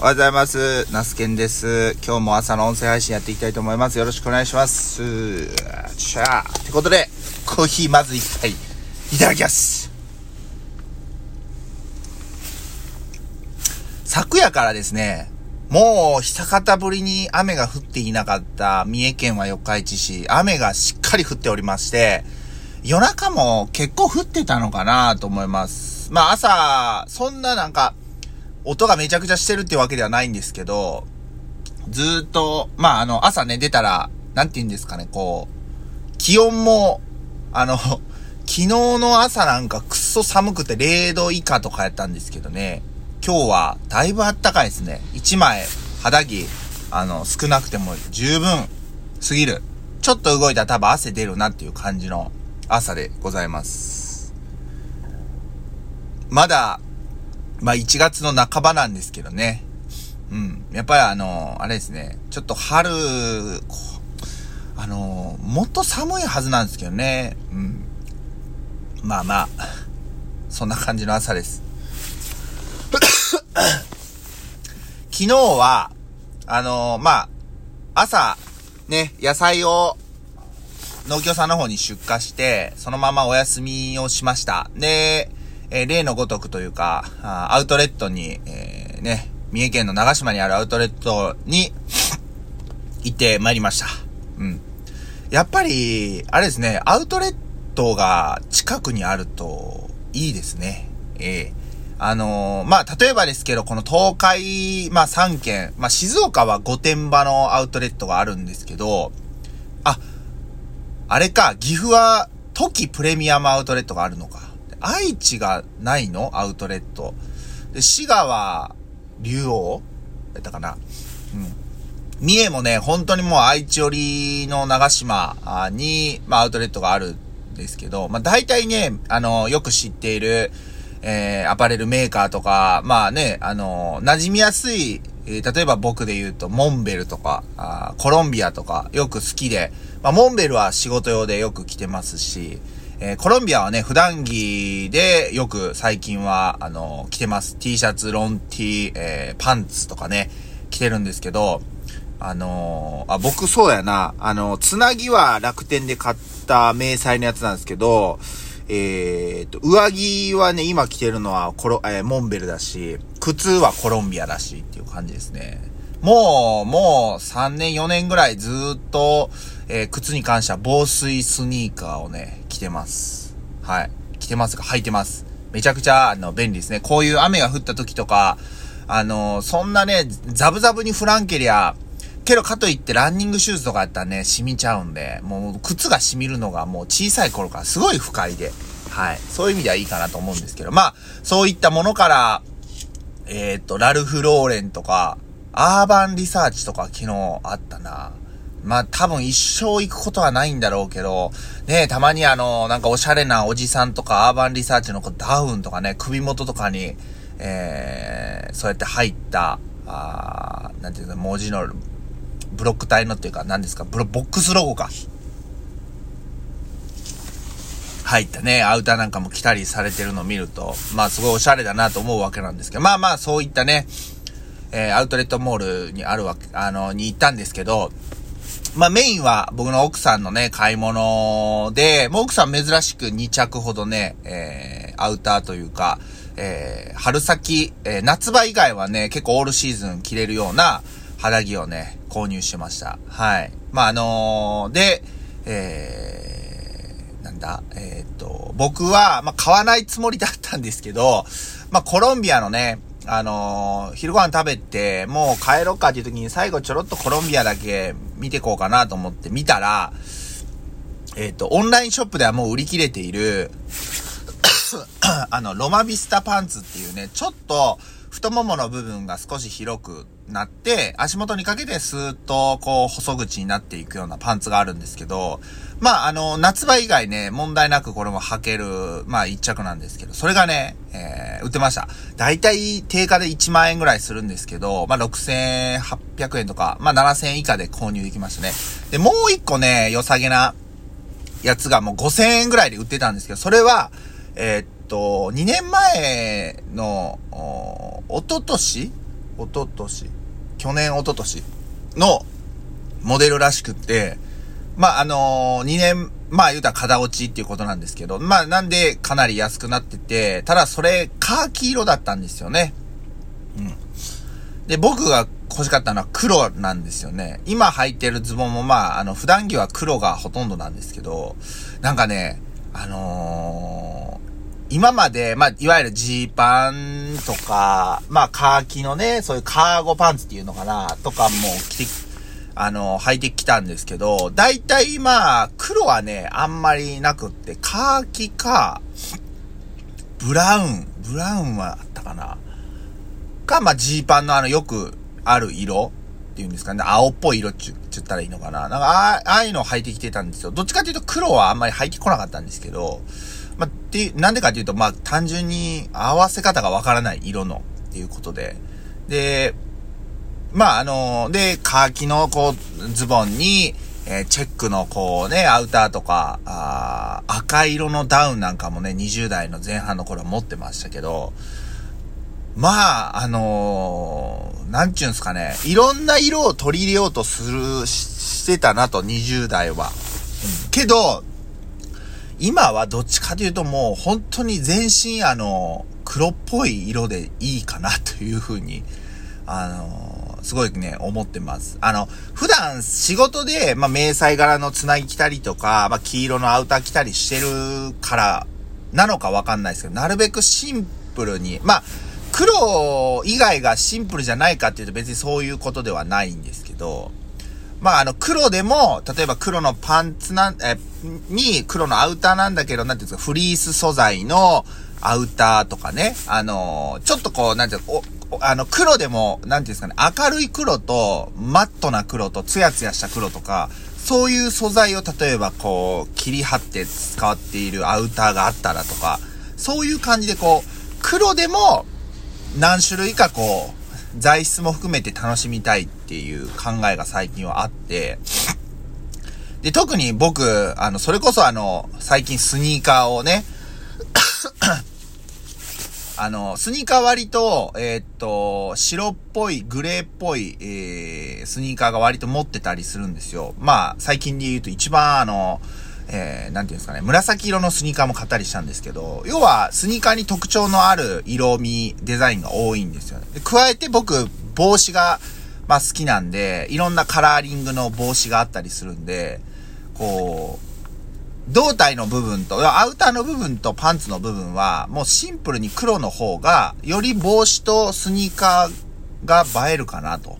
おはようございます。ナスケンです。今日も朝の音声配信やっていきたいと思います。よろしくお願いします。しゃー。ってことで、コーヒーまず一杯、いただきます。昨夜からですね、もう久方ぶりに雨が降っていなかった三重県は四日市市、雨がしっかり降っておりまして、夜中も結構降ってたのかなと思います。まあ朝、そんななんか、音がめちゃくちゃしてるってわけではないんですけど、ずーっと、まああの、朝ね、出たら、なんて言うんですかね、こう、気温も、あの、昨日の朝なんかくっそ寒くて0度以下とかやったんですけどね、今日はだいぶ暖かいですね。1枚、肌着、あの、少なくても十分すぎる。ちょっと動いたら多分汗出るなっていう感じの朝でございます。まだ、まあ1月の半ばなんですけどね。うん。やっぱりあの、あれですね。ちょっと春、あの、もっと寒いはずなんですけどね。うん。まあまあ、そんな感じの朝です。昨日は、あのまあ、朝、ね、野菜を農協さんの方に出荷して、そのままお休みをしました。で、えー例のごとくというか、アウトレットに、えーね、三重県の長島にあるアウトレットに 行ってまいりました。うん。やっぱり、あれですね、アウトレットが近くにあるといいですね。ええあのーまあ、例えばですけど、この東海、まあ、3県、まあ、静岡は御殿場のアウトレットがあるんですけど、あ、あれか、岐阜は、トキプレミアムアウトレットがあるのか。愛知がないの？アウトレット。で、滋賀は、竜王？やったかな？うん。三重もね、本当にもう愛知寄りの長島に、まあ、アウトレットがあるんですけど、まあ、大体ね、あの、よく知っている、えー、アパレルメーカーとか、まあね、あの、馴染みやすい、えー例えば僕で言うと、モンベルとか、あコロンビアとか、よく好きで、まあ、モンベルは仕事用でよく着てますし、えーコロンビアはね、普段着でよく最近は、あの、着てます。T シャツ、ロン T、えーパンツとかね、着てるんですけど、あのーあ、僕そうやな、あの、つなぎは楽天で買った迷彩のやつなんですけど、えーと、上着はね、今着てるのはコロ、えーモンベルだし、靴はコロンビアだしっていう感じですね。もう、もう3年4年ぐらいずっと、えー靴に関しては防水スニーカーをね、着てます。はい。着てますか履いてます。めちゃくちゃ、あの、便利ですね。こういう雨が降った時とか、あの、そんなね、ザブザブにフランケリア、けどかといってランニングシューズとかやったらね、染みちゃうんで、もう靴が染みるのがもう小さい頃からすごい不快で、はい。そういう意味ではいいかなと思うんですけど、まあ、そういったものから、えっ、と、ラルフ・ローレンとか、アーバンリサーチとか昨日あったな。まあ多分一生行くことはないんだろうけど、ねたまにあの、なんかおしゃれなおじさんとかアーバンリサーチのこうダウンとかね、首元とかに、えー、そうやって入った、あーなんていうの、文字の、ブロック体のっていうか、何ですか、ブロ、ボックスロゴか。入ったね、アウターなんかも着たりされてるのを見ると、まあすごいおしゃれだなと思うわけなんですけど、まあまあそういったね、えー、アウトレットモールにあるわけ、あの、に行ったんですけど、まあメインは僕の奥さんのね、買い物で、もう奥さん珍しく2着ほどね、えー、アウターというか、えー、春先、えー、夏場以外はね、結構オールシーズン着れるような肌着をね、購入しました。はい。まああのーで、えー、なんだ、えーっと、僕は、まあ買わないつもりだったんですけど、まあコロンビアのね、あのー昼ご飯食べて、もう帰ろっかっていう時に最後ちょろっとコロンビアだけ見てこうかなと思って見たら、えっ、と、オンラインショップではもう売り切れている、あの、ロマビスタパンツっていうね、ちょっと太ももの部分が少し広くなって、足元にかけてスーッとこう細口になっていくようなパンツがあるんですけど、まあ、あの、夏場以外ね、問題なくこれも履ける、まあ一着なんですけど、それがね、えー、売ってました。だいたい定価で1万円ぐらいするんですけど、まあ6800円とか、まあ7000円以下で購入できましたね。で、もう一個ね、良さげなやつがもう5000円ぐらいで売ってたんですけど、それは、えーっと、2年前の、お一昨年？一おととし、去年おととしのモデルらしくって、まあ、あのー、2年、まあ言うたら肩落ちっていうことなんですけど、まあなんでかなり安くなってて、ただそれカーキ色だったんですよね。うん。で、僕が欲しかったのは黒なんですよね。今履いてるズボンもまあ、あの、普段着は黒がほとんどなんですけど、なんかね、あのー、今まで、まあ、いわゆるジーパンとか、まあ、カーキのね、そういうカーゴパンツっていうのかな、とかも着て、あの、履いてきたんですけど、大体まあ、黒はね、あんまりなくって、カーキか、ブラウン、ブラウンはあったかな。か、まあ、ジーパンのあの、よくある色っていうんですかね、青っぽい色っちゅ言ったらいいのかな。なんか、ああいうの履いてきてたんですよ。どっちかっていうと黒はあんまり履いてこなかったんですけど、まあ、ってなんでかっていうと、まあ、単純に合わせ方がわからない色のっていうことで、で、まあ、あの、で、カーキのこう、ズボンに、えー、チェックのこうね、アウターとか、あ赤色のダウンなんかもね、20代の前半の頃は持ってましたけど、まあ、あのー、なんちゅうんすかね、いろんな色を取り入れようとする、してたなと、20代は。うん、けど、今はどっちかというともう本当に全身あの、黒っぽい色でいいかなというふうに、あの、すごいね、思ってます。あの、普段仕事で、まあ、迷彩柄のつなぎ着たりとか、まあ、黄色のアウター着たりしてるからなのかわかんないですけど、なるべくシンプルに、まあ、黒以外がシンプルじゃないかっていうと別にそういうことではないんですけど、まああの黒でも、例えば黒のパンツなん、え、に黒のアウターなんだけど、なんていうんですか、フリース素材のアウターとかね、あのちょっとこう、なんていうか、あの、黒でも、なんていうんですかね、明るい黒と、マットな黒と、ツヤツヤした黒とか、そういう素材を例えばこう、切り張って使っているアウターがあったらとか、そういう感じでこう、黒でも、何種類かこう、材質も含めて楽しみたいっていう考えが最近はあって、で、特に僕、あの、それこそあの、最近スニーカーをね、あの、スニーカー割と、えー、っと、白っぽい、グレーっぽい、えー、スニーカーが割と持ってたりするんですよ。まあ、最近で言うと一番あの、えー、なんていうんですかね、紫色のスニーカーも買ったりしたんですけど、要はスニーカーに特徴のある色味、デザインが多いんですよね。で加えて僕、帽子が、まあ好きなんで、いろんなカラーリングの帽子があったりするんで、こう、胴体の部分と、アウターの部分とパンツの部分は、もうシンプルに黒の方が、より帽子とスニーカーが映えるかなと。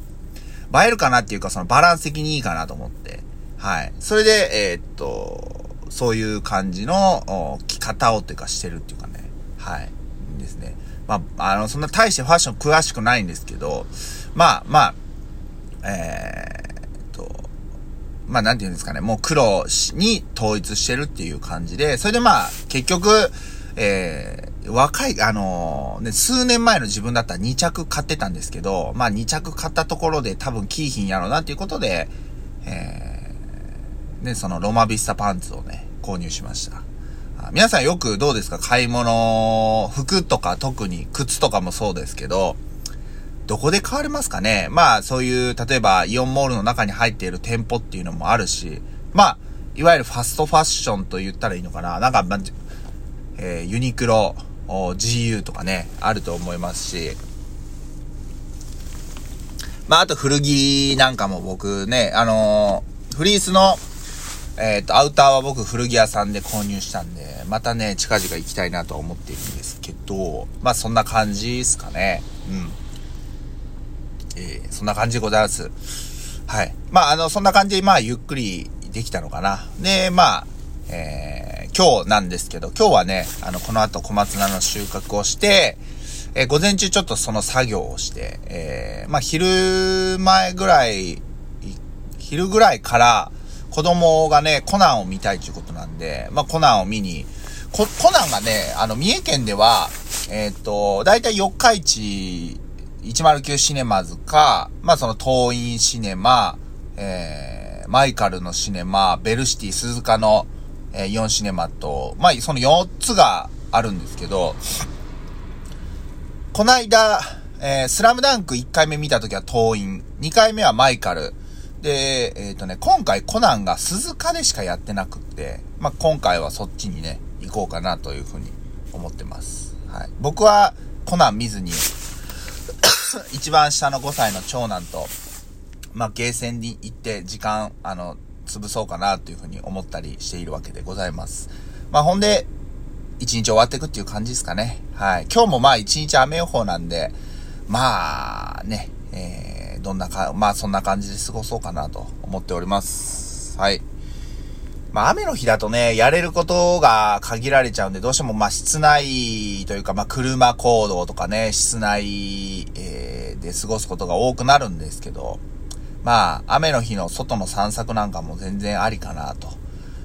映えるかなっていうか、そのバランス的にいいかなと思って。はい。それで、えー、っと、そういう感じの着方をというかしてるっていうかね。はい。ですね。まあ、あの、そんな大してファッション詳しくないんですけど、まあ、まあ、えー、と、まあ、なんて言うんですかね、もう黒に統一してるっていう感じで、それでまあ、結局、えー、若い、あのー、ね、数年前の自分だったら2着買ってたんですけど、まあ2着買ったところで多分キーヒンやろうなっていうことで、えーで、そのロマビスタパンツをね、購入しました。皆さんよくどうですか？買い物、服とか特に靴とかもそうですけど、どこで買われますかね？まあそういう、例えばイオンモールの中に入っている店舗っていうのもあるし、まあ、いわゆるファストファッションと言ったらいいのかな？なんか、まえー、ユニクロ、GU とかね、あると思いますし、まああと古着なんかも僕ね、あのー、フリースのえっ、ー、と、アウターは僕古着屋さんで購入したんで、またね、近々行きたいなと思っているんですけど、まあそんな感じですかね。うん。えー、そんな感じでございます。はい。まああの、そんな感じで、まあゆっくりできたのかな。で、まあ、えー、今日なんですけど、今日はね、あの、この後小松菜の収穫をして、えー、午前中ちょっとその作業をして、えー、まあ昼前ぐらい、昼ぐらいから、子供がね、コナンを見たいということなんで、まあ、コナンを見に、コ、コナンがね、あの、三重県では、えっ、と、だいたい四日市109シネマズか、まあ、その東院シネマ、えー、マイカルのシネマ、ベルシティ鈴鹿の、えー、4シネマと、まあ、その4つがあるんですけど、こないだ、えー、スラムダンク1回目見た時は党員、2回目はマイカル、で、えっ、ー、とね、今回コナンが鈴鹿でしかやってなくって、まあ、今回はそっちにね、行こうかなというふうに思ってます。はい。僕はコナン見ずに、一番下の5歳の長男と、まあ、ゲーセンに行って時間、あの、潰そうかなというふうに思ったりしているわけでございます。まあ、ほんで、一日終わっていくっていう感じですかね。はい。今日もまあ一日雨予報なんで、まあね、えー、どんなか、まあそんな感じで過ごそうかなと思っております。はい。まあ雨の日だとね、やれることが限られちゃうんで、どうしてもまあ室内というかまあ車行動とかね、室内、えー、で過ごすことが多くなるんですけど、まあ雨の日の外の散策なんかも全然ありかなと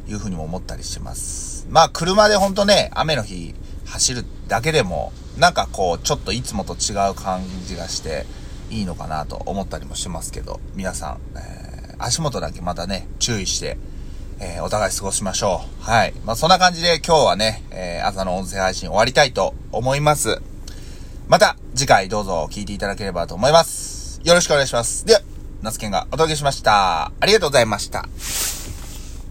いうふうにも思ったりします。まあ車でほんとね、雨の日走るだけでも、なんかこう、ちょっといつもと違う感じがして、いいのかなと思ったりもしますけど、皆さん、えー、足元だけまたね、注意して、えー、お互い過ごしましょう。はい。まあ、そんな感じで今日はね、えー、朝の音声配信終わりたいと思います。また次回どうぞ聞いていただければと思います。よろしくお願いします。では、ナスケンがお届けしました。ありがとうございました。